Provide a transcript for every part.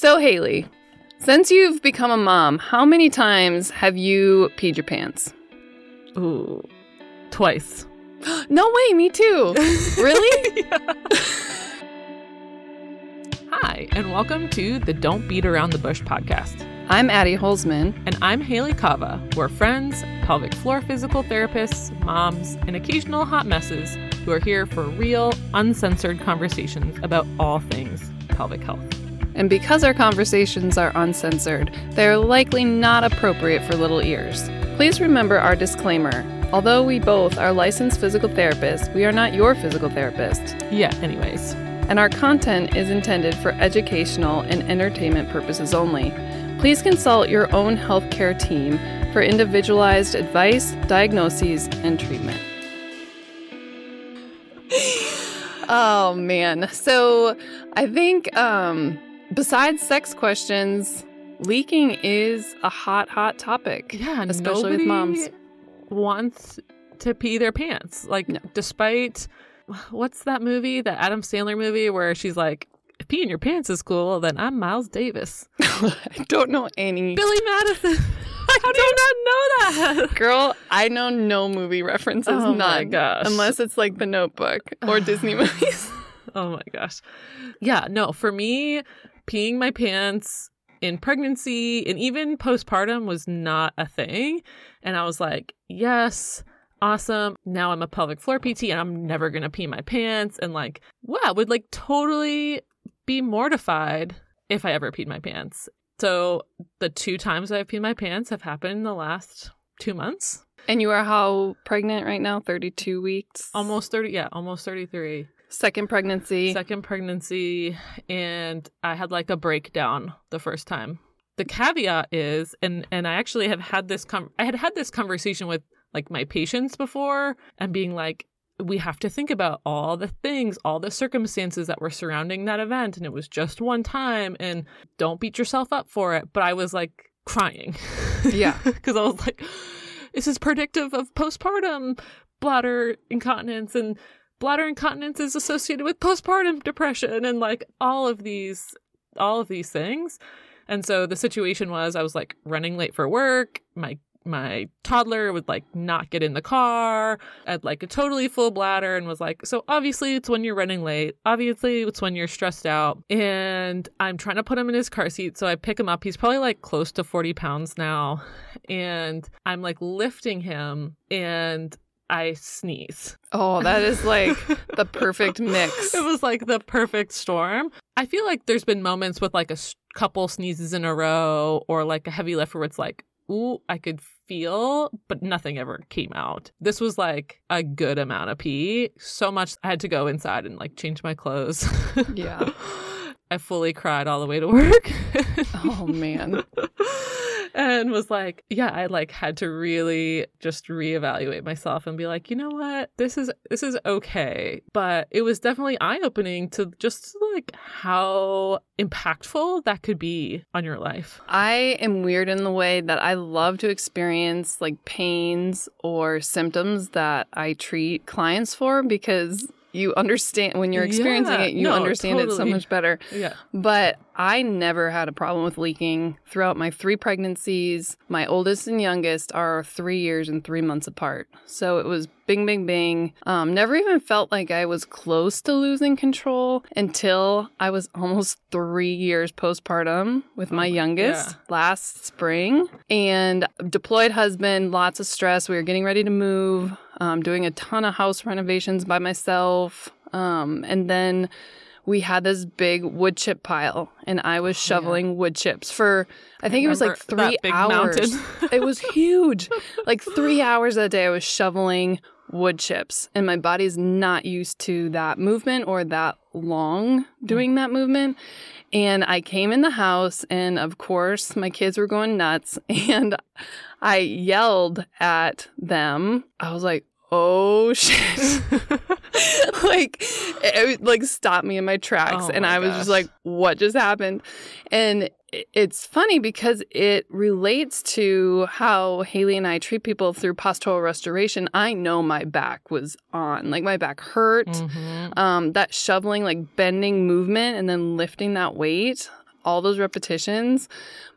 So, Hayley, since you've become a mom, how many times have you peed your pants? Ooh, twice. no way, me too. really? Hi, and welcome to the Don't Beat Around the Bush podcast. I'm Addie Holzman. And I'm Hayley Kava. We're friends, pelvic floor physical therapists, moms, and occasional hot messes who are here for real, uncensored conversations about all things pelvic health. And because our conversations are uncensored, they are likely not appropriate for little ears. Please remember our disclaimer. Although we both are licensed physical therapists, we are not your physical therapist. Yeah, anyways. And our content is intended for educational and entertainment purposes only. Please consult your own healthcare team for individualized advice, diagnoses, and treatment. oh man. So I think um, besides sex questions, leaking is a hot, hot topic. Yeah, especially with moms. Wants to pee their pants. Like, no. despite what's that movie, the Adam Sandler movie, where she's like, if peeing your pants is cool, then I'm Miles Davis. I don't know any. Billy Madison. How do you not know that? Girl, I know no movie references. Oh none, my gosh. Unless it's like The Notebook or Disney movies. oh my gosh. Yeah, no, for me, peeing my pants in pregnancy and even postpartum was not a thing. And I was like, yes, awesome. Now I'm a pelvic floor PT and I'm never going to pee my pants. And like, wow, would like totally be mortified if I ever peed my pants. So the two times I've peed my pants have happened in the last two months. And you are how pregnant right now? 32 weeks? Almost 30, yeah, almost 33. Second pregnancy. Second pregnancy. And I had like a breakdown the first time. The caveat is, and and I actually have had this com- I had had this conversation with like my patients before and being like, we have to think about all the things, all the circumstances that were surrounding that event. And it was just one time. And don't beat yourself up for it. But I was like crying. Yeah. Because I was like, this is predictive of postpartum bladder incontinence. And bladder incontinence is associated with postpartum depression and like all of these, all of these things. And so the situation was I was like running late for work. My my toddler would like not get in the car at like a totally full bladder and was like, so obviously it's when you're running late. Obviously it's when you're stressed out. And I'm trying to put him in his car seat. So I pick him up. He's probably like close to 40 pounds now. And I'm like lifting him and I sneeze. Oh, that is like the perfect mix. It was like the perfect storm. I feel like there's been moments with like a couple sneezes in a row or like a heavy lift where it's like, ooh, I could feel, but nothing ever came out. This was like a good amount of pee. So much I had to go inside and like change my clothes. Yeah. I fully cried all the way to work. oh man. and was like, yeah, I like had to really just reevaluate myself and be like, you know what? This is this is okay. But it was definitely eye-opening to just like how impactful that could be on your life. I am weird in the way that I love to experience like pains or symptoms that I treat clients for because you understand when you're experiencing yeah, it you no, understand totally. it so much better. Yeah. but i never had a problem with leaking. Throughout my three pregnancies my oldest and youngest are three years and three months apart. So it was bing bing bing. Um, never even felt like i was close to losing control until i was almost three years postpartum with my Oh, youngest yeah. last spring. And deployed husband lots of stress. We were getting ready to move um, doing a ton of house renovations by myself. Um, and then we had this big wood chip pile, and I was shoveling wood chips for, I think it was like three hours. it was huge. Like three hours a day, I was shoveling wood chips, and my body's not used to that movement or that long doing that movement. And I came in the house, and of course, my kids were going nuts. And I yelled at them. I was like, oh shit. like, it like stopped me in my tracks. Oh and my I was just like, what just happened? And it's funny because it relates to how Hayley and I treat people through postural restoration. I know my back was on, like, my back hurt. Mhm. Um, that shoveling, like bending movement and then lifting that weight, all those repetitions,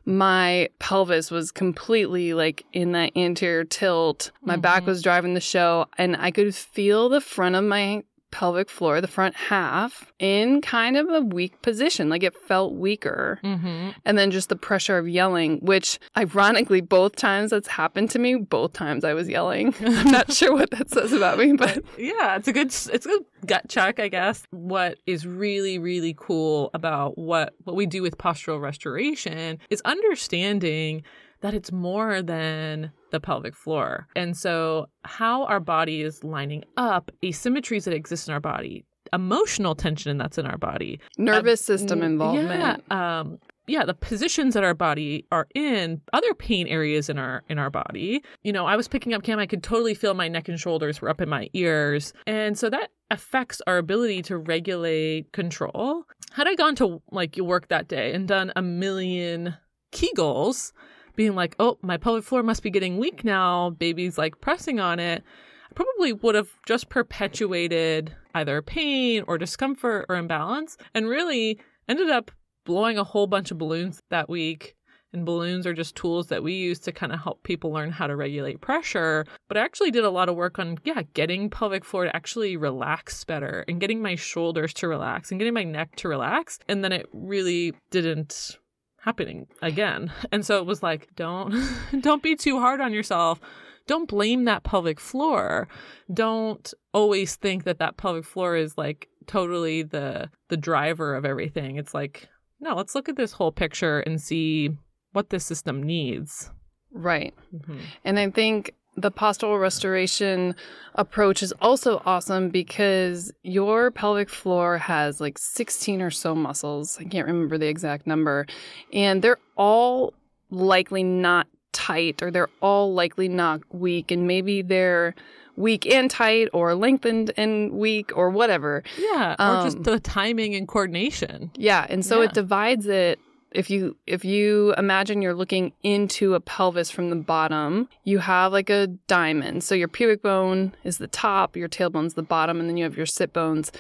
my pelvis was completely like in that anterior tilt. My back Mhm. was driving the show, and I could feel the front of my pelvic floor, the front half, in kind of a weak position. Like it felt weaker. Mm-hmm. And then just the pressure of yelling, which ironically, both times that's happened to me, both times I was yelling. I'm not sure what that says about me, but yeah, it's a good it's a good gut check, I guess. What is really really cool about what what we do with postural restoration is understanding that it's more than the pelvic floor. And so how our body is lining up, asymmetries that exist in our body, emotional tension that's in our body, nervous system involvement. Yeah, um, yeah, the positions that our body are in, other pain areas in our in our body. You know, I was picking up Cam, I could totally feel my neck and shoulders were up in my ears, and so that affects our ability to regulate control. Had I gone to like work that day and done a million Kegels, being like, "Oh, my pelvic floor must be getting weak now," baby's like pressing on it. I probably would have just perpetuated either pain or discomfort or imbalance and really ended up blowing a whole bunch of balloons that week. And balloons are just tools that we use to kind of help people learn how to regulate pressure. But I actually did a lot of work on, yeah, getting pelvic floor to actually relax better and getting my shoulders to relax and getting my neck to relax. And then it really didn't happening again. And so it was like, don't don't be too hard on yourself. Don't blame that pelvic floor. Don't always think that that pelvic floor is like totally the the driver of everything. It's like, no, let's look at this whole picture and see what this system needs. Right. Mhm. And I think the postural restoration approach is also awesome because your pelvic floor has like 16 or so muscles. I can't remember the exact number. And they're all likely not tight or they're all likely not weak. And maybe they're weak and tight or lengthened and weak or whatever. Yeah, or just Um, the timing and coordination. Yeah, and so Yeah. it divides it. If you if you imagine you're looking into a pelvis from the bottom, you have like a diamond. So your pubic bone is the top, your tailbone's the bottom, and then you have your sit bones.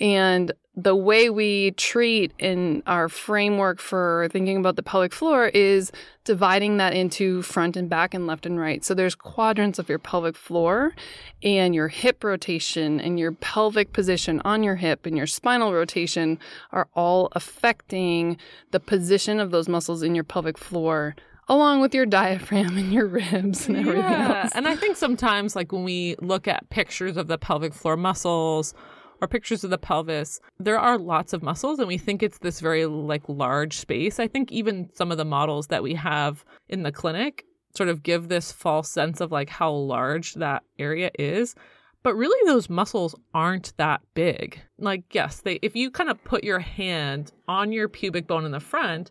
And the way we treat in our framework for thinking about the pelvic floor is dividing that into front and back and left and right. So there's quadrants of your pelvic floor and your hip rotation and your pelvic position on your hip and your spinal rotation are all affecting the position of those muscles in your pelvic floor along with your diaphragm and your ribs and everything yeah. else. And I think sometimes, like when we look at pictures of the pelvic floor muscles or pictures of the pelvis, there are lots of muscles, and we think it's this very like large space. I think even some of the models that we have in the clinic sort of give this false sense of like how large that area is. But really, those muscles aren't that big. Like, yes, they if you kind of put your hand on your pubic bone in the front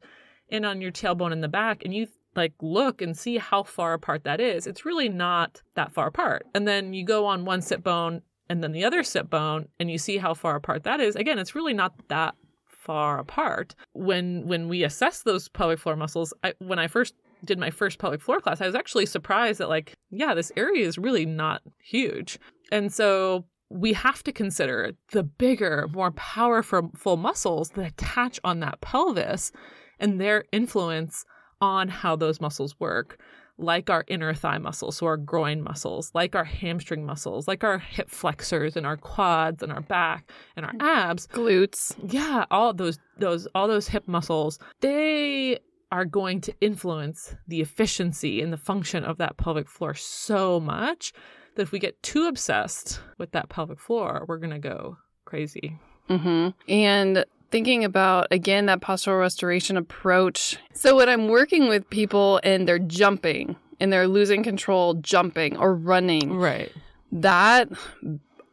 and on your tailbone in the back, and you like look and see how far apart that is, it's really not that far apart. And then you go on one sit bone and then the other sit bone, and you see how far apart that is. Again, it's really not that far apart. When when we assess those pelvic floor muscles, I, when I first did my first pelvic floor class, I was actually surprised that like, yeah, this area is really not huge. And so we have to consider the bigger, more powerful muscles that attach on that pelvis and their influence on how those muscles work, like our inner thigh muscles, so our groin muscles, like our hamstring muscles, like our hip flexors and our quads and our back and our abs. Glutes. Yeah, all those those all those hip muscles, they are going to influence the efficiency and the function of that pelvic floor so much that if we get too obsessed with that pelvic floor, we're going to go crazy. hmm And thinking about, again, that postural restoration approach. So when I'm working with people and they're jumping and they're losing control, jumping or running, Right. that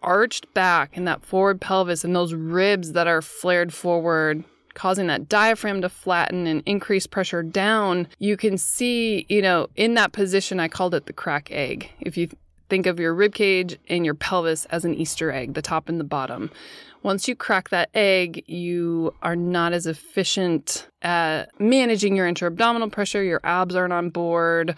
arched back and that forward pelvis and those ribs that are flared forward causing that diaphragm to flatten and increase pressure down you can see you know in that position i called it the crack egg if you think of your rib cage and your pelvis as an easter egg the top and the bottom once you crack that egg you are not as efficient at managing your intra-abdominal pressure your abs aren't on board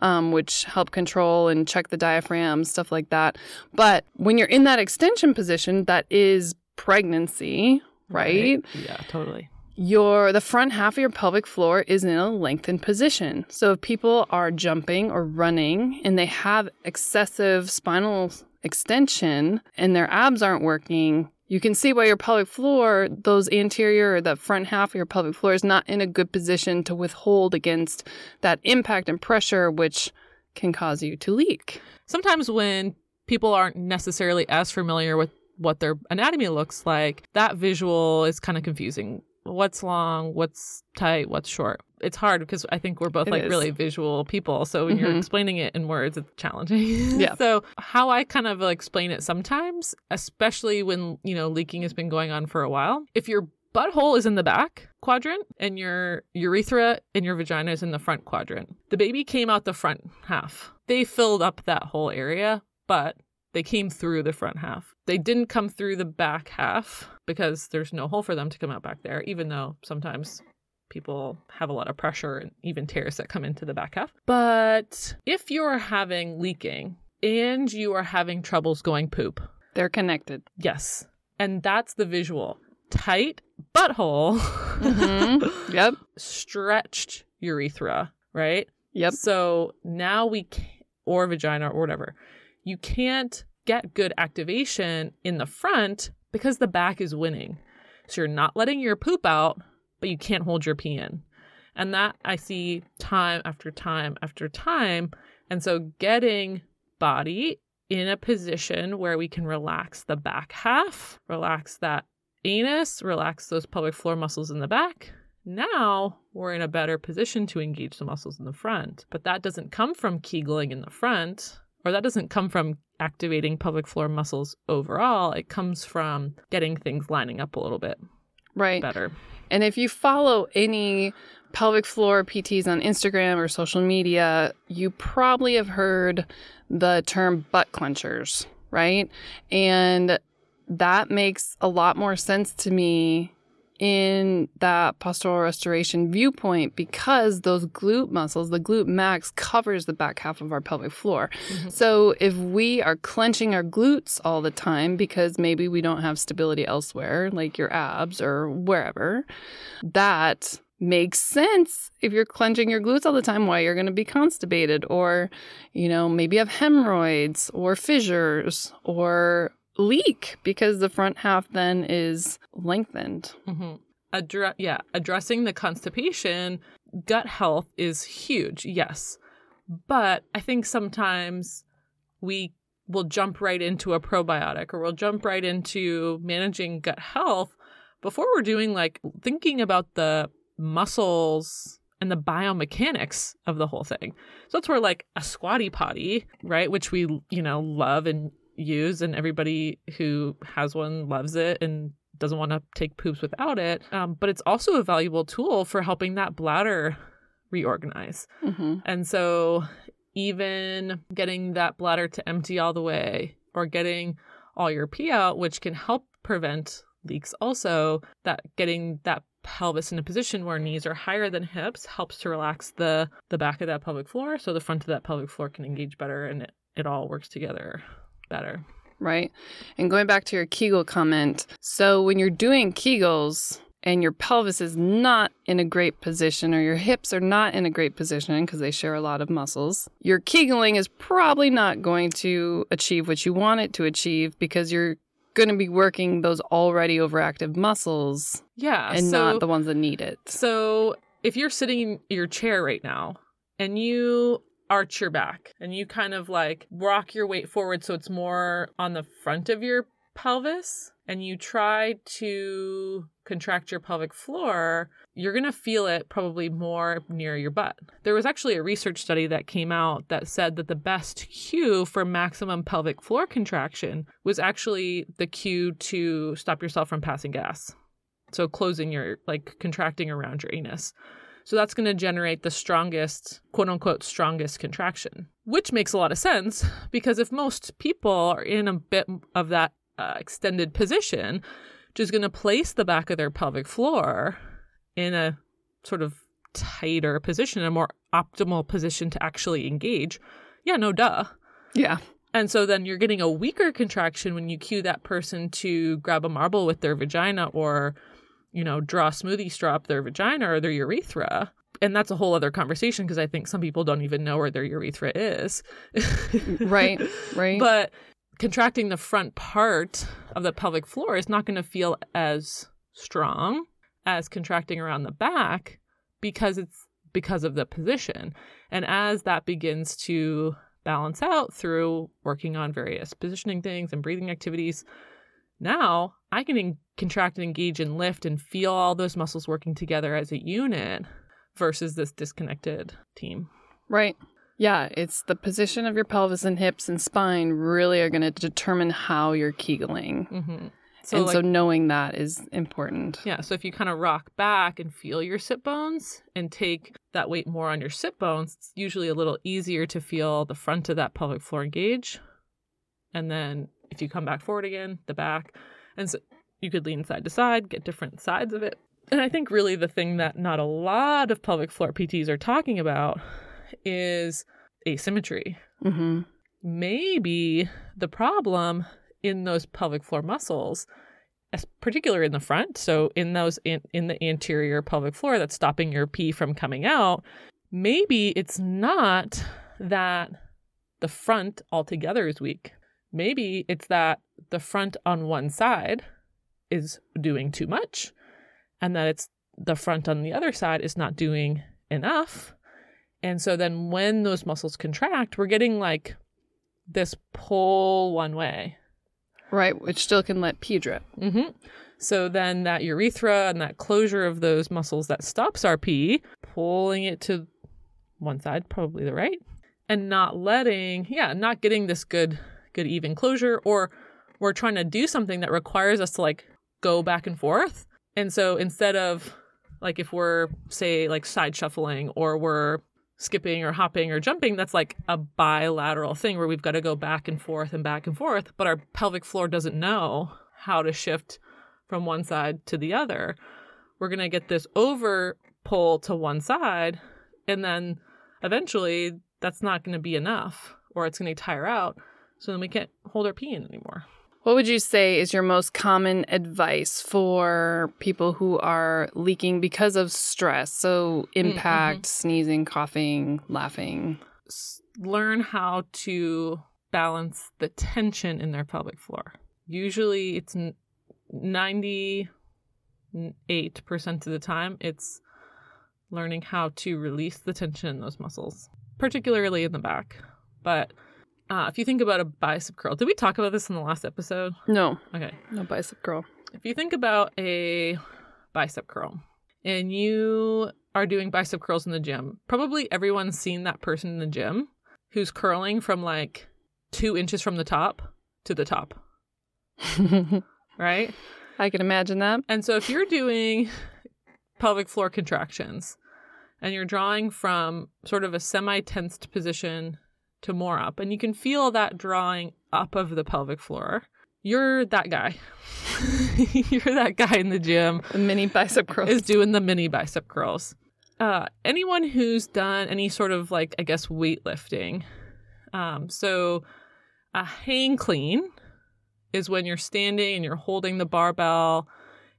um, which help control and check the diaphragm, stuff like that. But when you're in that extension position, that is pregnancy, right? Yeah, totally. Your the front half of your pelvic floor is in a lengthened position. So if people are jumping or running and they have excessive spinal extension and their abs aren't working, you can see why your pelvic floor, those anterior or the front half of your pelvic floor is not in a good position to withhold against that impact and pressure which can cause you to leak. Sometimes when people aren't necessarily as familiar with what their anatomy looks like, that visual is kind of confusing what's long, what's tight, what's short. It's hard because I think we're both It like is. really visual people. So when you're Mhm. explaining it in words, it's challenging. Yeah. so how I kind of explain it sometimes, especially when, you know, leaking has been going on for a while, if your butthole is in the back quadrant and your urethra and your vagina is in the front quadrant, the baby came out the front half. They filled up that whole area, but they came through the front half. They didn't come through the back half because there's no hole for them to come out back there, even though sometimes people have a lot of pressure and even tears that come into the back half. But if you're having leaking and you are having troubles going poop, They're connected. yes. And that's the visual. Tight butthole, Mhm. Yep. stretched urethra, right? Yep. So now we can or vagina or whatever. You can't get good activation in the front because the back is winning. So you're not letting your poop out, but you can't hold your pee in. And that I see time after time after time. And so getting body in a position where we can relax the back half, relax that anus, relax those pelvic floor muscles in the back. Now we're in a better position to engage the muscles in the front. But that doesn't come from Kegling in the front, or that doesn't come from activating pelvic floor muscles overall. It comes from getting things lining up a little bit Right. better. And if you follow any pelvic floor PTs on Instagram or social media, you probably have heard the term butt clenchers, right? And that makes a lot more sense to me in that postural restoration viewpoint because those glute muscles, the glute max covers the back half of our pelvic floor. Mhm. So if we are clenching our glutes all the time because maybe we don't have stability elsewhere, like your abs or wherever, that makes sense if you're clenching your glutes all the time why you're going to be constipated or you know maybe have hemorrhoids or fissures or leak because the front half then is lengthened hmm Addre- yeah, addressing the constipation, gut health is huge, yes. But I think sometimes we will jump right into a probiotic or we'll jump right into managing gut health before we're doing like thinking about the muscles and the biomechanics of the whole thing. So that's where like a squatty potty, right, which we, you know, love and use and everybody who has one loves it and doesn't want to take poops without it. Um, but it's also a valuable tool for helping that bladder reorganize. hmm And so, even getting that bladder to empty all the way or getting all your pee out, which can help prevent leaks, also, that getting that pelvis in a position where knees are higher than hips helps to relax the the back of that pelvic floor so the front of that pelvic floor can engage better and it, it all works together better right and going back to your kegel comment so when you're doing kegels and your pelvis is not in a great position or your hips are not in a great position because they share a lot of muscles, your kegling is probably not going to achieve what you want it to achieve because you're going to be working those already overactive muscles yeah and so not the ones that need it. So if you're sitting in your chair right now and you arch your back and you kind of like rock your weight forward so it's more on the front of your pelvis and you try to contract your pelvic floor, you're going to feel it probably more near your butt. There was actually a research study that came out that said that the best cue for maximum pelvic floor contraction was actually the cue to stop yourself from passing gas. So closing your like contracting around your anus. So that's going to generate the strongest, quote unquote, strongest contraction, which makes a lot of sense because if most people are in a bit of that uh, extended position, just going to place the back of their pelvic floor in a sort of tighter position, a more optimal position to actually engage. Yeah, no duh. Yeah. And so then you're getting a weaker contraction when you cue that person to grab a marble with their vagina or you know, draw smoothie straw up their vagina or their urethra. And that's a whole other conversation because I think some people don't even know where their urethra is. Right, right. But contracting the front part of the pelvic floor is not going to feel as strong as contracting around the back because it's because of the position. And as that begins to balance out through working on various positioning things and breathing activities, now I can contract and engage and lift and feel all those muscles working together as a unit versus this disconnected team. Right. Yeah, it's the position of your pelvis and hips and spine really are going to determine how you're kegling. Mm-hmm. and like- so knowing that is important. Yeah, so if you kind of rock back and feel your sit bones and take that weight more on your sit bones, it's usually a little easier to feel the front of that pelvic floor engage. And then if you come back forward again, the back. And so you could lean side to side, get different sides of it. And I think really the thing that not a lot of pelvic floor PTs are talking about is asymmetry. hmm Maybe the problem in those pelvic floor muscles, particularly in the front, so in those in, in the anterior pelvic floor that's stopping your pee from coming out, maybe it's not that the front altogether is weak. Maybe it's that the front on one side is doing too much and that it's the front on the other side is not doing enough. And so then when those muscles contract, we're getting like this pull one way. Right, which still can let pee drip. hmm So then that urethra and that closure of those muscles that stops our pee, pulling it to one side, probably the right, and not letting, yeah, not getting this good, good even closure, or we're trying to do something that requires us to like go back and forth. And so instead of like if we're say like side shuffling or we're skipping or hopping or jumping, that's like a bilateral thing where we've got to go back and forth and back and forth, but our pelvic floor doesn't know how to shift from one side to the other. We're going to get this over pull to one side, and then eventually that's not going to be enough, or it's going to tire out. So then we can't hold our pee in anymore. What would you say is your most common advice for people who are leaking because of stress? So, mm, impact, mm-hmm. sneezing, coughing, laughing. s- learn how to balance the tension in their pelvic floor. Usually it's n- 98% of the time it's learning how to release the tension in those muscles, particularly in the back. But uh, if you think about a bicep curl, did we talk about this in the last episode? No, Okay. no bicep curl. If you think about a bicep curl and you are doing bicep curls in the gym, probably everyone's seen that person in the gym who's curling from like two inches from the top to the top, right? I can imagine that. And so if you're doing pelvic floor contractions and you're drawing from sort of a semi tensed position to more up, and you can feel that drawing up of the pelvic floor, you're that guy. you're that guy in the gym The mini bicep curl. is doing the mini bicep curls. Uh, anyone who's done any sort of like, I guess, weightlifting. Um, so a hang clean is when you're standing and you're holding the barbell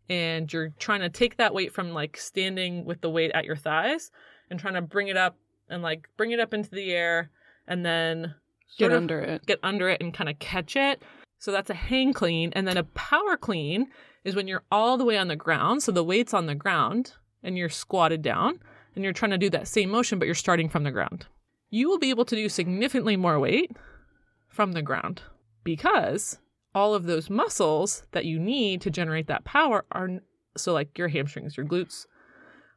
and you're trying to take that weight from like standing with the weight at your thighs and trying to bring it up and like bring it up into the air and then Get under it. get under it and kind of catch it. So that's a hang clean. And then a power clean is when you're all the way on the ground. So the weight's on the ground and you're squatted down and you're trying to do that same motion, but you're starting from the ground. You will be able to do significantly more weight from the ground because all of those muscles that you need to generate that power are so like your hamstrings, your glutes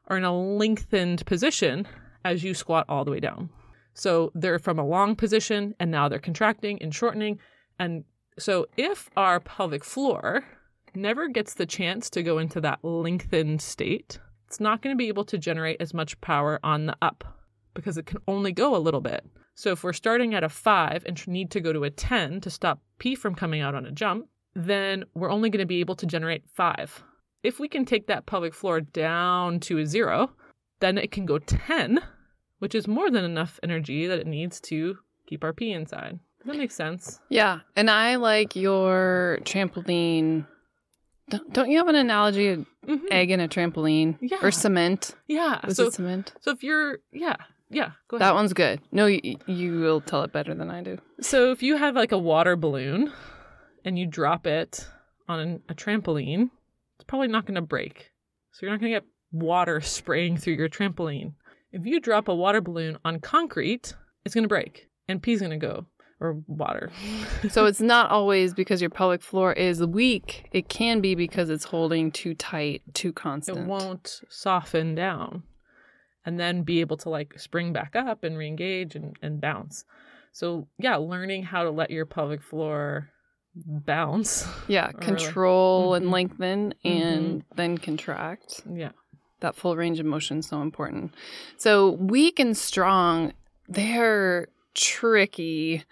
are in a lengthened position as you squat all the way down. So they're from a long position and now they're contracting and shortening. And so if our pelvic floor never gets the chance to go into that lengthened state, it's not going to be able to generate as much power on the up because it can only go a little bit. So if we're starting at a five and need to go to a 10 to stop pee from coming out on a jump, then we're only going to be able to generate five. If we can take that pelvic floor down to a zero, then it can go 10, which is more than enough energy that it needs to keep our pee inside. Does that make sense? Yeah. And I like your trampoline Don't, you have an analogy of Mhm. egg in a trampoline Yeah. or cement? Yeah. Was so, it cement? so if you're, yeah, yeah, go ahead. That one's good. No, you, you will tell it better than I do. So if you have like a water balloon and you drop it on a trampoline, it's probably not going to break. So you're not going to get water spraying through your trampoline. If you drop a water balloon on concrete, it's going to break and pee's going to go or water. So it's not always because your pelvic floor is weak. It can be because it's holding too tight, too constant. it won't soften down and then be able to like spring back up and re-engage and, and bounce. So yeah, learning how to let your pelvic floor bounce. Yeah, Or like- control Mhm. and lengthen and then contract. Yeah. That full range of motion is so important. So weak and strong, they're tricky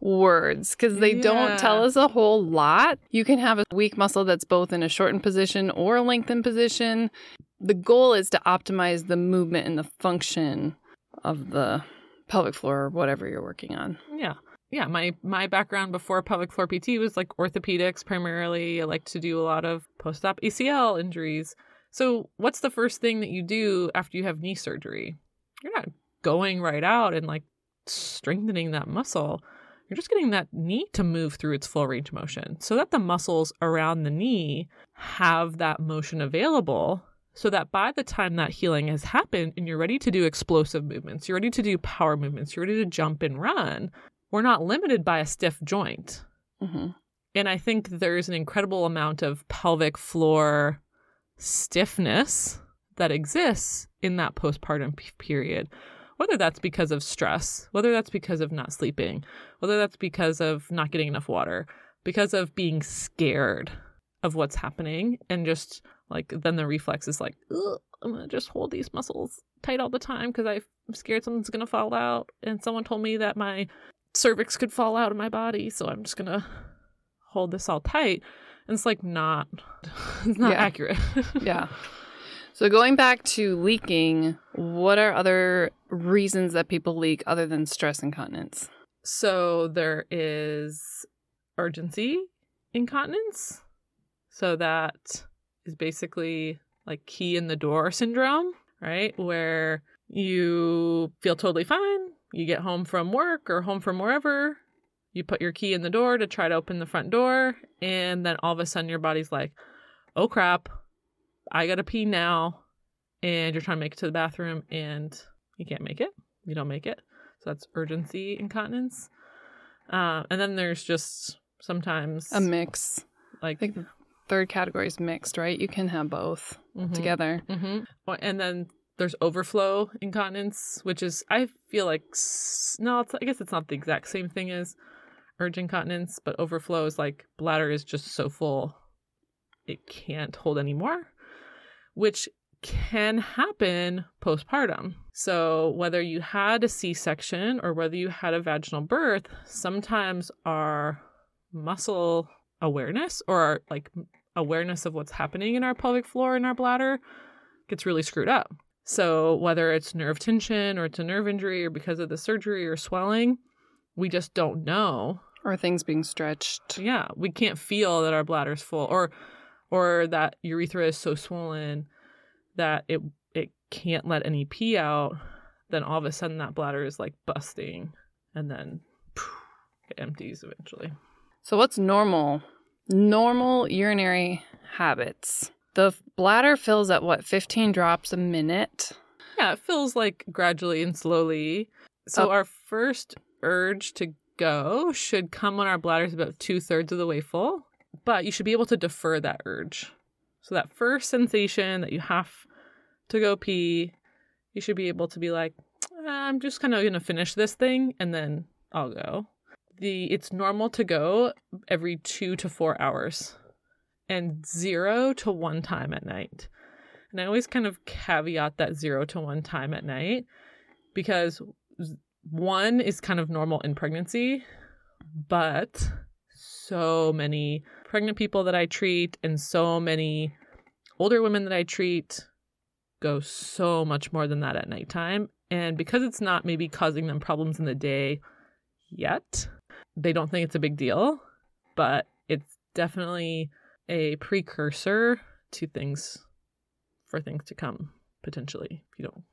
words because they Yeah. don't tell us a whole lot. You can have a weak muscle that's both in a shortened position or a lengthened position. The goal is to optimize the movement and the function of the pelvic floor or whatever you're working on. Yeah. Yeah, my my background before pelvic floor PT was like orthopedics primarily. I like to do a lot of post-op ACL injuries. So, what's the first thing that you do after you have knee surgery? You're not going right out and like strengthening that muscle. You're just getting that knee to move through its full range of motion so that the muscles around the knee have that motion available so that by the time that healing has happened and you're ready to do explosive movements, you're ready to do power movements, you're ready to jump and run, we're not limited by a stiff joint. hmm And I think there's an incredible amount of pelvic floor stiffness that exists in that postpartum period. Whether that's because of stress, whether that's because of not sleeping, whether that's because of not getting enough water, because of being scared of what's happening, and just like then the reflex is like, I'm gonna just hold these muscles tight all the time because I'm scared something's gonna fall out. And someone told me that my cervix could fall out of my body, so I'm just gonna hold this all tight. And it's like not, it's not Yeah. accurate. Yeah. So going back to leaking, what are other reasons that people leak other than stress incontinence? So there is urgency incontinence. So that is basically like key in the door syndrome, right? Where you feel totally fine. You get home from work or home from wherever. You put your key in the door to try to open the front door. And then all of a sudden your body's like, oh crap, I gotta pee now. And you're trying to make it to the bathroom and you can't make it. You don't make it. So that's urgency incontinence. Uh, and then there's just sometimes A mix. like I think the third category is mixed, right? You can have both mhm, together. mhm. And then there's overflow incontinence, which is I feel like no, it's, I guess it's not the exact same thing as urge incontinence, but overflow is like bladder is just so full it can't hold anymore, which can happen postpartum. So, whether you had a C section or whether you had a vaginal birth, sometimes our muscle awareness or our like awareness of what's happening in our pelvic floor and our bladder gets really screwed up. So, whether it's nerve tension or it's a nerve injury or because of the surgery or swelling, we just don't know Or things being stretched. yeah we can't feel that our bladder's full or or that urethra is so swollen that it it can't let any pee out then all of a sudden that bladder is like busting and then phew, it empties eventually So what's normal? Normal urinary habits. The bladder fills at what, 15 drops a minute? yeah it fills like gradually and slowly so Up. our first urge to go should come when our bladder's about two-thirds of the way full but you should be able to defer that urge. So that first sensation that you have to go pee you should be able to be like "Ah, i'm just kind of gonna finish this thing and then i'll go. The it's normal to go every two to four hours and zero to one time at night. And I always kind of caveat that zero to one time at night because one is kind of normal in pregnancy, but so many pregnant people that I treat and so many older women that I treat go so much more than that at nighttime. And because it's not maybe causing them problems in the day yet, they don't think it's a big deal, but it's definitely a precursor to things for things to come potentially if you don't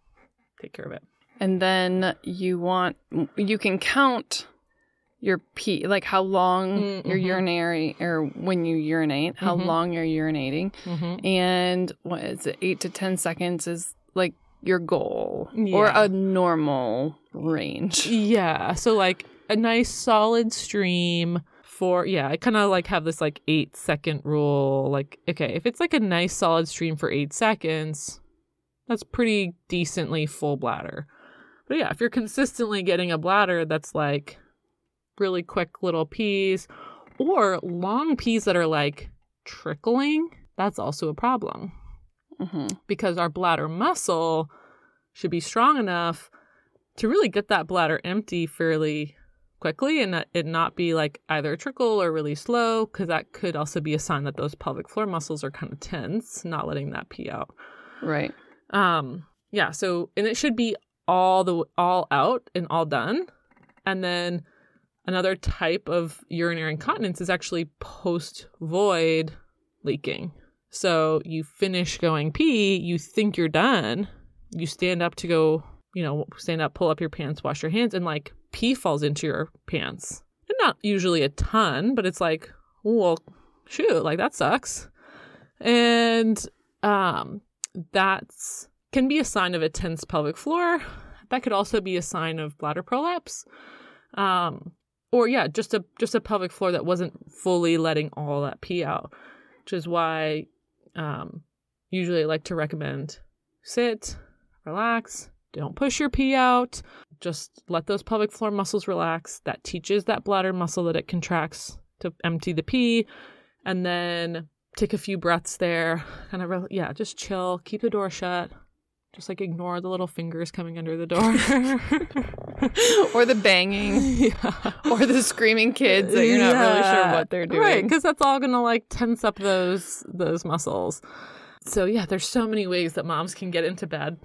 take care of it. And then you want you can count your pee, like how long Mm, your mhm. urinary or when you urinate, how Mhm. long you're urinating, Mm-hmm. and what is it, eight to ten seconds is like your goal or a normal range. Yeah. So like a nice solid stream for yeah, I kind of like have this like 8 second rule like okay, if it's like a nice solid stream for 8 seconds, that's pretty decently full bladder. But yeah, if you're consistently getting a bladder that's like really quick little pees or long pees that are like trickling, that's also a problem. Hmm because our bladder muscle should be strong enough to really get that bladder empty fairly quickly and it not be like either trickle or really slow because that could also be a sign that those pelvic floor muscles are kind of tense not letting that pee out. Right. um yeah so and it should be all the all out and all done. And then another type of urinary incontinence is actually post void leaking. So you finish going pee you think you're done you stand up to go you know stand up pull up your pants wash your hands and like pee falls into your pants. And not usually a ton but it's like well shoot like that sucks. And um that's can be a sign of a tense pelvic floor. That could also be a sign of bladder prolapse. Um, or yeah, just a just a pelvic floor that wasn't fully letting all that pee out, which is why um, usually I like to recommend sit, relax, don't push your pee out, just let those pelvic floor muscles relax. That teaches that bladder muscle that it contracts to empty the pee, and then take a few breaths there kind of re- yeah just chill keep the door shut just like ignore the little fingers coming under the door. Or the banging. Yeah. Or the screaming kids that you're not really sure what they're doing. right because that's all gonna like tense up those those muscles. So yeah there's so many ways that moms can get into bad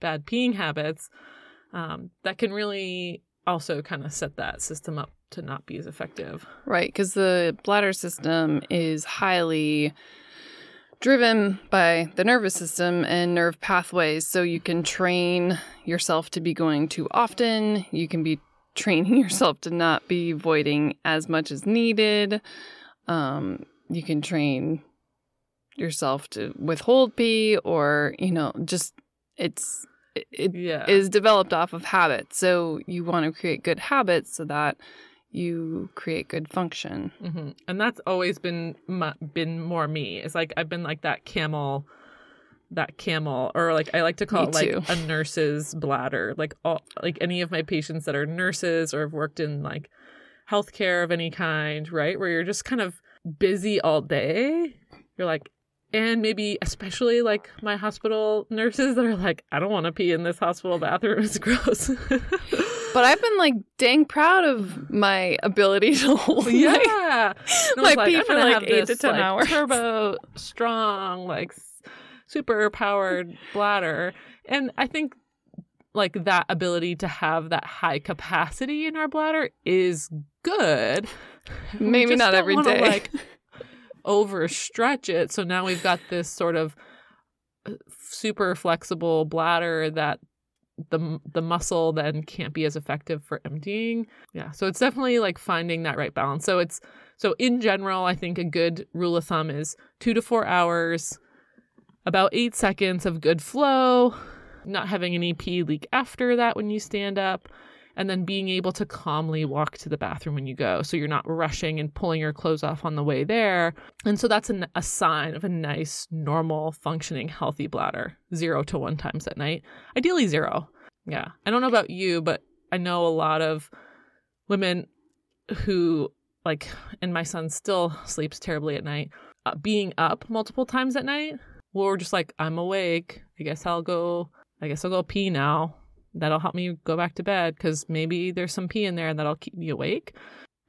bad peeing habits um, that can really also kind of set that system up to not be as effective. Right, because the bladder system is highly driven by the nervous system and nerve pathways. So you can train yourself to be going too often. You can be training yourself to not be voiding as much as needed. Um, you can train yourself to withhold pee, or you know, just it's it, yeah is developed off of habits. So you want to create good habits so that you create good function. hmm And that's always been my, been more me. It's like I've been like that camel, that camel, or like I like to call Me it like too. a nurse's bladder. Like all like any of my patients that are nurses or have worked in like healthcare of any kind, right? Where you're just kind of busy all day. You're like. And maybe especially like my hospital nurses that are like, I don't want to pee in this hospital bathroom. It's gross. But I've been like dang proud of my ability to hold my- yeah. My pee for, like, eight to 10 like, hours. Turbo strong, like super powered bladder. And I think like that ability to have that high capacity in our bladder is good. Maybe not every wanna, day. like overstretch it. So now we've got this sort of uh, super flexible bladder that the the muscle then can't be as effective for emptying. Yeah, so it's definitely like finding that right balance. So it's so in general, I think a good rule of thumb is 2 to 4 hours, about 8 seconds of good flow, not having any pee leak after that when you stand up, and then being able to calmly walk to the bathroom when you go. So you're not rushing and pulling your clothes off on the way there. And so that's a, a sign of a nice, normal, functioning, healthy bladder. Zero to one times at night. Ideally, zero. Yeah. I don't know about you, but I know a lot of women who, like, and my son still sleeps terribly at night, uh, being up multiple times at night. We're just like, I'm awake. I guess I'll go, I guess I'll go pee now that'll help me go back to bed because maybe there's some pee in there and that'll keep me awake.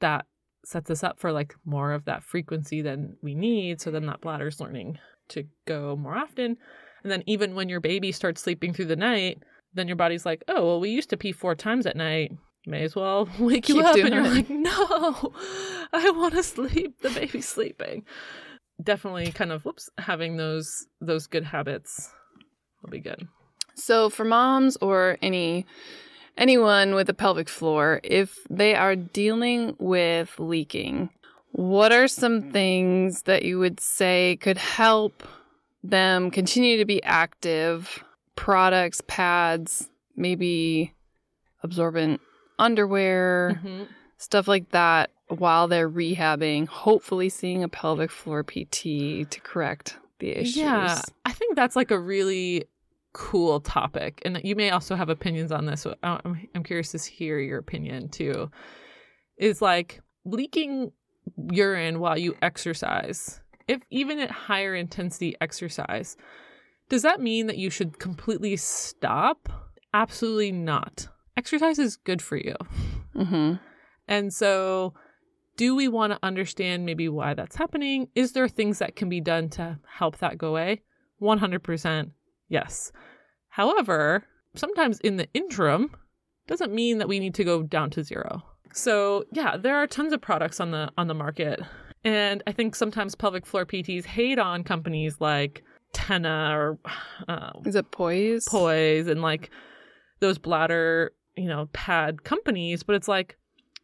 That sets us up for like more of that frequency than we need. So then that bladder's learning to go more often. And then even when your baby starts sleeping through the night, then your body's like, oh, well, we used to pee four times at night. May as well wake you Keep up. And you're it. like, no, I want to sleep. The baby's sleeping. definitely kind of whoops having those those good habits will be good. So for moms or any anyone with a pelvic floor, if they are dealing with leaking, what are some things that you would say could help them continue to be active? Products, pads, maybe absorbent underwear, Mhm. stuff like that while they're rehabbing, hopefully seeing a pelvic floor PT to correct the issues. Yeah, I think that's like a really cool topic, and you may also have opinions on this. So I'm I'm curious to hear your opinion too. Is like leaking urine while you exercise, if even at higher intensity exercise, does that mean that you should completely stop? Absolutely not. Exercise is good for you. hmm And so, do we want to understand maybe why that's happening? Is there things that can be done to help that go away? 100% yes. However, sometimes in the interim doesn't mean that we need to go down to zero. So, yeah, there are tons of products on the on the market. And I think sometimes pelvic floor PTs hate on companies like Tena or uh, Is it poise? poise and like those bladder, you know, pad companies, but it's like,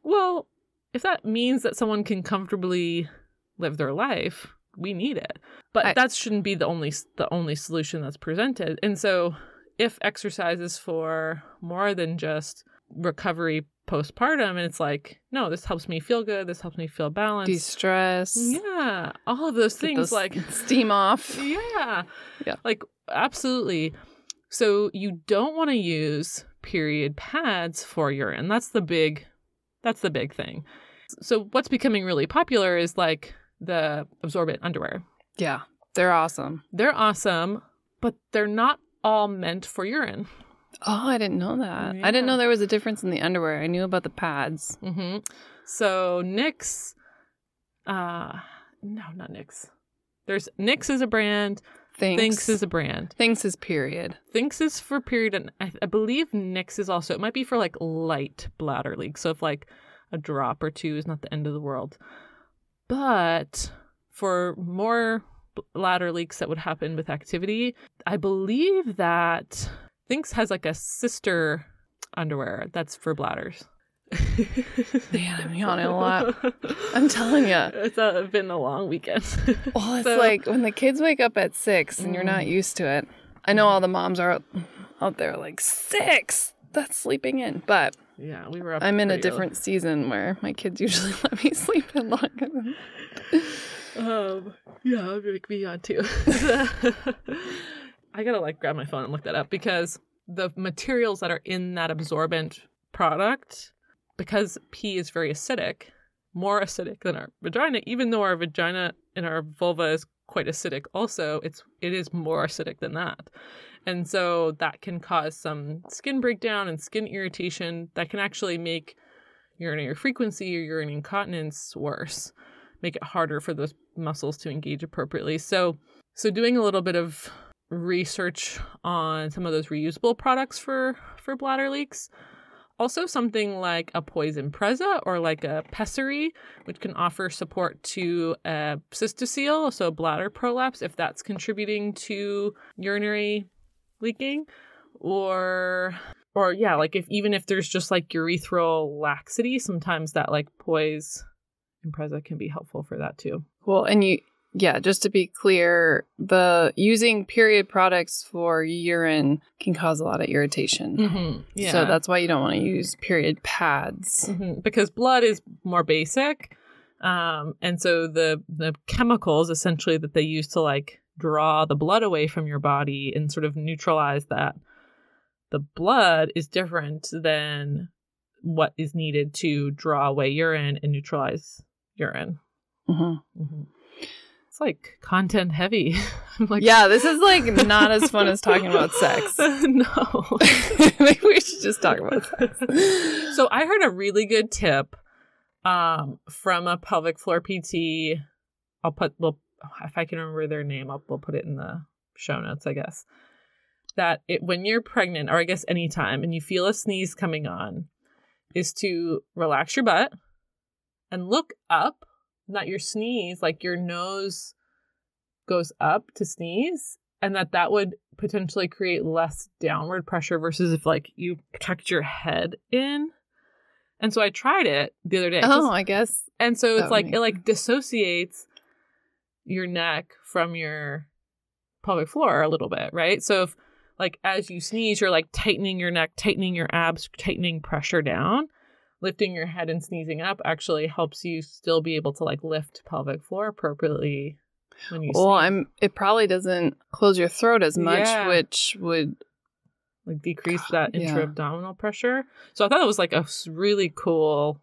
well, if that means that someone can comfortably live their life, we need it. But I- that shouldn't be the only the only solution that's presented. And so, if exercise is for more than just recovery postpartum, and it's like, no, this helps me feel good. This helps me feel balanced. De-stress. yeah, all of those Get things those like steam off. yeah. Yeah. Like absolutely. So you don't want to use period pads for urine. That's the big that's the big thing. So what's becoming really popular is like the absorbent underwear. Yeah, they're awesome. They're awesome, but they're not all meant for urine. Oh, I didn't know that. I didn't know there was a difference in the underwear. I knew about the pads. hmm So Knix, uh, no, not Knix. There's Knix is a brand. Thinx. Thinx is a brand. Thinx is period. Thinx is for period, and I, I believe Knix is also. It might be for like light bladder leak. So if like a drop or two is not the end of the world, but for more bladder leaks that would happen with activity, I believe that Thinx has like a sister underwear that's for bladders. Man, I'm yawning a lot. I'm telling you. It's uh been a long weekend. Well, it's So- like when the kids wake up at six and you're not Mm. used to it. I know all the moms are out there like six. That's sleeping in, but yeah, we were up. I'm in a pretty early. different season where my kids usually let me sleep in longer. Than... Um, yeah, make me on too. I gotta like grab my phone and look that up because the materials that are in that absorbent product, because pee is very acidic, more acidic than our vagina, even though our vagina and our vulva is quite acidic also, it's it is more acidic than that. And so that can cause some skin breakdown and skin irritation that can actually make urinary frequency or urinary incontinence worse make it harder for those muscles to engage appropriately. So, so doing a little bit of research on some of those reusable products for for bladder leaks. Also, something like a Poise Impressa or like a pessary, which can offer support to a cystocele, so bladder prolapse, if that's contributing to urinary leaking, or or yeah, like if even if there's just like urethral laxity, sometimes that like poise Impressa can be helpful for that too. Well, and you, yeah, just to be clear, the using period products for urine can cause a lot of irritation. Mm-hmm. Yeah. So that's why you don't want to use period pads. Mhm. because blood is more basic, um, and so the the chemicals essentially that they use to like draw the blood away from your body and sort of neutralize that. The blood is different than what is needed to draw away urine and neutralize urine. Mhm. Mhm. It's like content heavy. I'm like, yeah, this is like not as fun as talking about sex. no. Maybe we should just talk about sex. so I heard a really good tip um, from a pelvic floor PT. I'll put well if I can remember their name, I'll we'll put it in the show notes, I guess. That it when you're pregnant, or I guess anytime, and you feel a sneeze coming on, is to relax your butt and look up, not your sneeze, like your nose goes up to sneeze and that that would potentially create less downward pressure versus if like you tucked your head in. And so I tried it the other day. Oh, I guess. And so it's like it like dissociates your neck from your pelvic floor a little bit, right? So if like as you sneeze, you're like tightening your neck, tightening your abs, tightening pressure down. Lifting your head and sneezing up actually helps you still be able to like lift pelvic floor appropriately when you Well, sneeze. I'm. It probably doesn't close your throat as much, Yeah. which would. like decrease that intra-abdominal pressure. So I thought it was like a really cool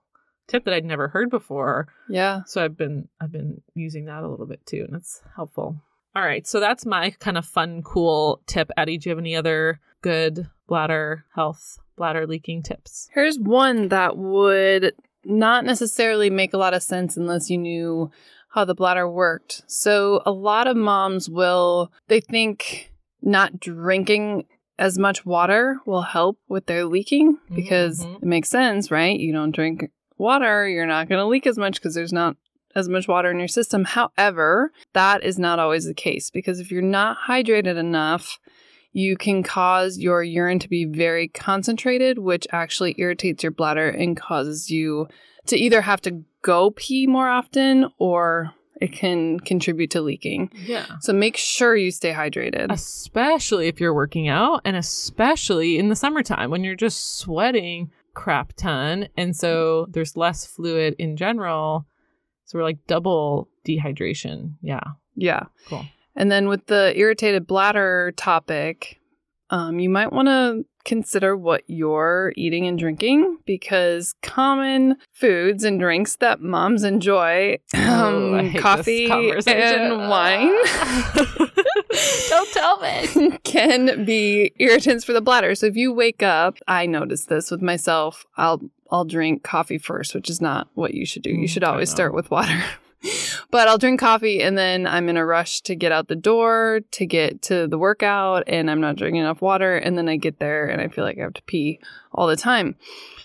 tip that I'd never heard before. Yeah. So I've been I've been using that a little bit too, and it's helpful. All right, so that's my kind of fun, cool tip. Addie, do you have any other good bladder health, bladder leaking tips? Here's one that would not necessarily make a lot of sense unless you knew how the bladder worked. So a lot of moms will they think not drinking as much water will help with their leaking because Mhm. it makes sense, right? You don't drink water, you're not going to leak as much because there's not as much water in your system. However, that is not always the case because if you're not hydrated enough, you can cause your urine to be very concentrated, which actually irritates your bladder and causes you to either have to go pee more often or it can contribute to leaking. Yeah. So make sure you stay hydrated. Especially if you're working out, and especially in the summertime when you're just sweating crap ton, and so there's less fluid in general. So we're like double dehydration. Yeah. Yeah. Cool. And then with the irritated bladder topic, um, you might want to consider what you're eating and drinking because common foods and drinks that moms enjoy, Oh, um, this coffee and wine, Don't tell me. can be irritants for the bladder. So if you wake up, I notice this with myself. I'll I'll drink coffee first, which is not what you should do. You Mm, should always start with water. but I'll drink coffee and then I'm in a rush to get out the door to get to the workout and I'm not drinking enough water and then I get there and I feel like I have to pee all the time.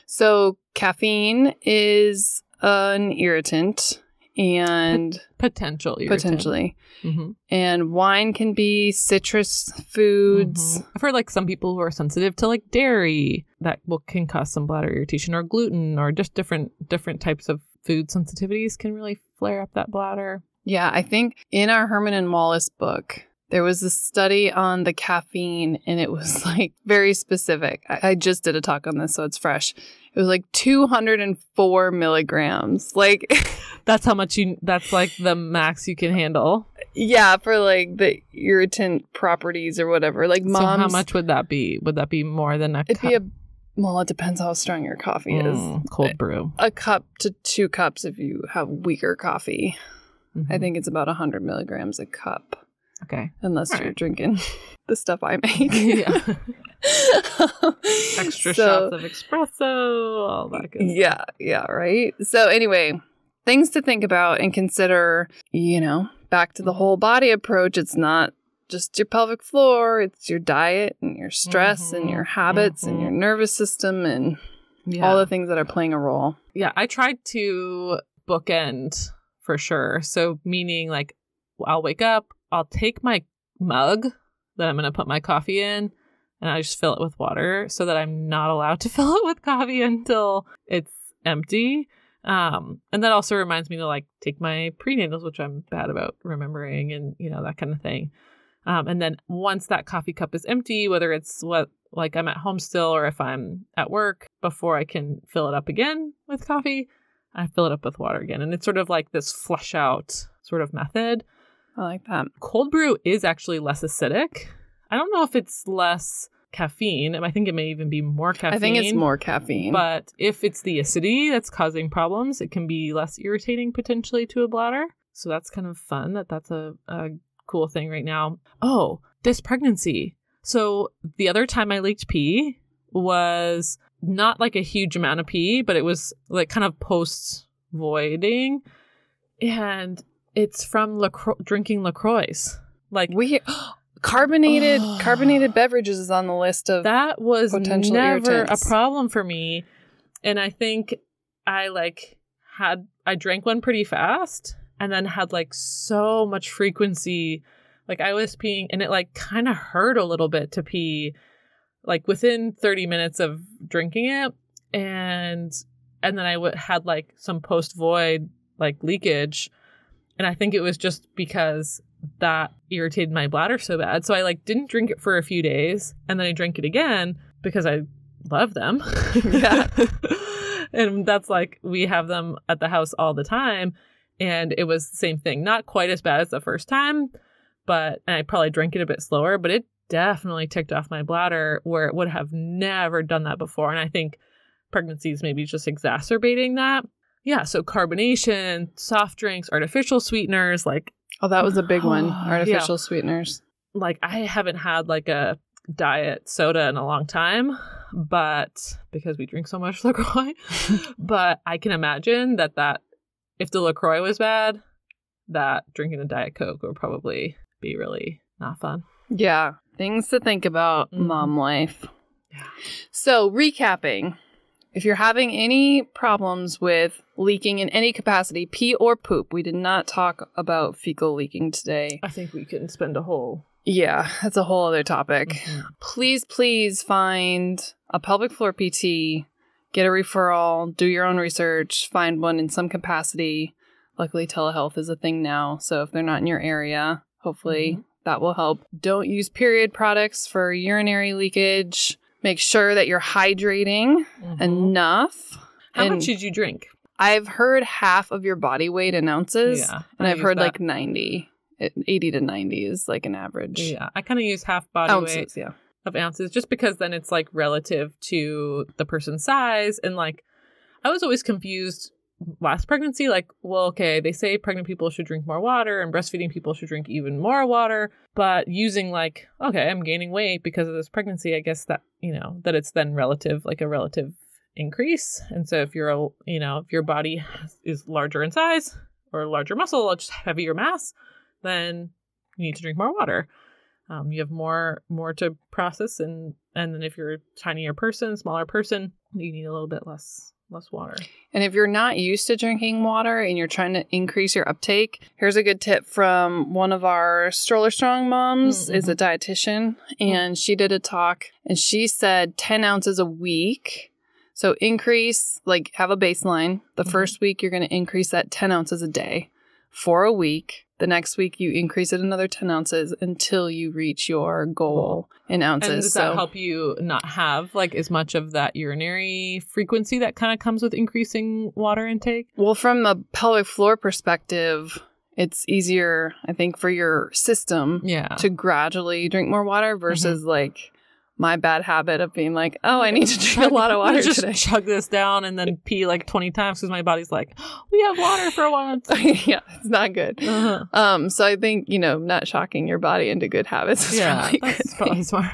So caffeine is an irritant and Potential. irritant. potentially Mhm. and wine can be citrus foods. Mhm. I've heard like some people who are sensitive to like dairy that will can cause some bladder irritation or gluten or just different different types of food sensitivities can really flare up that bladder. Yeah, I think in our Herman and Wallace book, there was a study on the caffeine and it was like very specific. I, I just did a talk on this, so it's fresh. It was like 204 milligrams. Like, That's how much you that's like the max you can handle. yeah, for like the irritant properties or whatever. Like, moms. so how much would that be? Would that be more than a It'd cup? be a, well, it depends how strong your coffee is. Mm, cold brew. A cup to two cups if you have weaker coffee. I Mhm. think it's about 100 milligrams a cup. Okay. unless All you're right. drinking the stuff I make. yeah. Extra So- shots of espresso, all that good stuff. Yeah, yeah, right. So anyway, things to think about and consider, you know, back to the whole body approach. It's not just your pelvic floor, it's your diet and your stress and Mhm, your habits and mhm. your nervous system and Yeah. all the things that are playing a role. Yeah, I tried to bookend for sure. So meaning like I'll wake up, I'll take my mug that I'm going to put my coffee in and I just fill it with water so that I'm not allowed to fill it with coffee until it's empty. Um, and that also reminds me to like take my prenatals, which I'm bad about remembering and you know that kind of thing. Um, and then once that coffee cup is empty, whether it's what like I'm at home still or if I'm at work, before I can fill it up again with coffee, I fill it up with water again. And it's sort of like this flush out sort of method. I like that. Cold brew is actually less acidic. I don't know if it's less caffeine. I think it may even be more caffeine. I think it's more caffeine. But if it's the acidity that's causing problems, it can be less irritating potentially to a bladder. So that's kind of fun that that's a, a cool thing right now. Oh, this pregnancy. So the other time I leaked pee was not like a huge amount of pee, but it was like kind of post voiding. And it's from LaCroix, drinking LaCroix. Like we carbonated Oh. carbonated beverages is on the list of that was potential never irritants. a problem for me and i think i like had i drank one pretty fast and then had like so much frequency. Like I was peeing and it like kind of hurt a little bit to pee like within 30 minutes of drinking it and and then I w- had like some post void like leakage and I think it was just because that irritated my bladder so bad. So I like didn't drink it for a few days and then I drank it again because I love them. Yeah. and that's like we have them at the house all the time and it was the same thing. Not quite as bad as the first time, but and I probably drank it a bit slower, but it definitely ticked off my bladder where it would have never done that before. And I think pregnancy is maybe just exacerbating that. Yeah, so carbonation, soft drinks, artificial sweeteners, like Oh, that was a big one. Yeah. Artificial sweeteners. like I haven't had like a diet soda in a long time, but because we drink so much LaCroix, but I can imagine that that if the LaCroix was bad, that drinking a diet coke would probably be really not fun. Yeah. Things to think about, Mhm. mom life. Yeah. So, recapping if you're having any problems with leaking in any capacity, pee or poop, we did not talk about fecal leaking today. I think we can spend a whole Yeah, that's a whole other topic. Mhm. Please, please find a pelvic floor PT, get a referral, do your own research, find one in some capacity. Luckily, telehealth is a thing now. So, if they're not in your area, hopefully Mhm. that will help. Don't use period products for urinary leakage. Make sure that you're hydrating Mhm. enough. How and much did you drink? I've heard half of your body weight in ounces, Yeah, and I've heard that. like 90. 80 to 90 is like an average. Yeah, I kind of use half body weight yeah. of ounces just because then it's like relative to the person's size and like I was always confused last pregnancy like well okay they say pregnant people should drink more water and breastfeeding people should drink even more water but using like okay I'm gaining weight because of this pregnancy I guess that you know that it's then relative like a relative increase. And so if you're a you know if your body is larger in size or larger muscle just heavier mass then you need to drink more water. Um, you have more more to process and and then if you're a tinier person smaller person you need a little bit less less water And if you're not used to drinking water and you're trying to increase your uptake, here's a good tip from one of our stroller strong moms Mm, is a dietitian and she did a talk and she said 10 ounces a week. So increase, like have a baseline. The Mhm. first week you're going to increase that 10 ounces a day for a week. The next week you increase it another 10 ounces until you reach your goal in ounces. and does so that help you not have like as much of that urinary frequency that kind of comes with increasing water intake Well, from a pelvic floor perspective, it's easier, I think, for your system yeah to gradually drink more water versus mm-hmm. like my bad habit of being like, oh, I need to drink a lot of water just today. chug this down and then pee like 20 times because my body's like we have water for once yeah, it's not good. uh-huh. Um, so I think you know, not shocking your body into good habits is yeah that's probably smart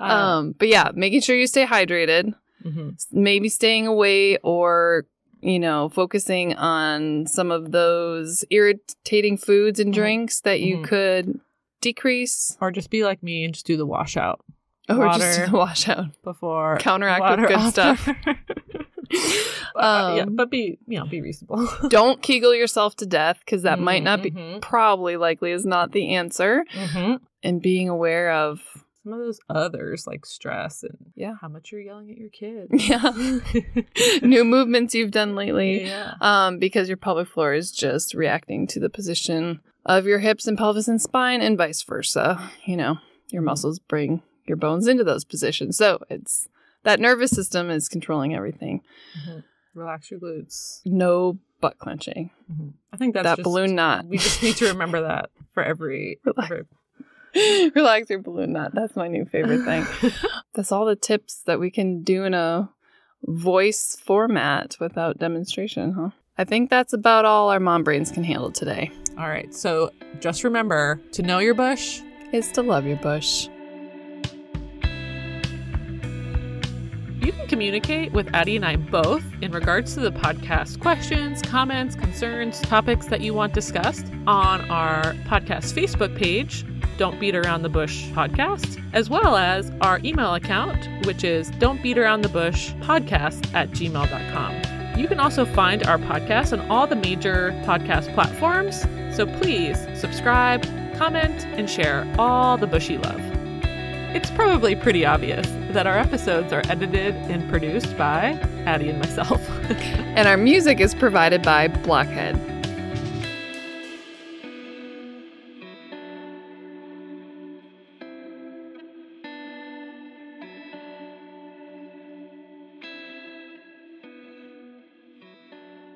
Um, but yeah, making sure you stay hydrated. Mhm. maybe staying away or you know focusing on some of those irritating foods and Mhm. drinks that you Mhm. could decrease or just be like me and just do the washout or just Water. do the washout before Counteract with good after. stuff. Uh, yeah, Um, but be you know be reasonable. don't kegel yourself to death because that might not be Mhm, probably likely is not the answer mhm. and being aware of Some of those others like stress and Yeah. how much you're yelling at your kid. yeah new movements you've done lately yeah. um, because your pelvic floor is just reacting to the position of your hips and pelvis and spine, and vice versa. You know, your muscles bring your bones into those positions. So it's that nervous system is controlling everything. Mhm. Relax your glutes. No butt clenching. Mhm. I think that's that just, balloon knot. We just need to remember that for every. Relax. every Relax your balloon knot. That's my new favorite thing. That's all the tips that we can do in a voice format without demonstration, huh? I think that's about all our mom brains can handle today. All right. So just remember to know your bush. Is to love your bush. You can communicate with Addie and I both in regards to the podcast questions, comments, concerns, topics that you want discussed on our podcast Facebook page, Don't Beat Around the Bush Podcast, as well as our email account, which is Don't Beat Around the Bush Podcast at gmail.com. You can also find our podcast on all the major podcast platforms. So please subscribe, comment, and share all the bushy love. It's probably pretty obvious that our episodes are edited and produced by Addie and myself. and our music is provided by Blockhead.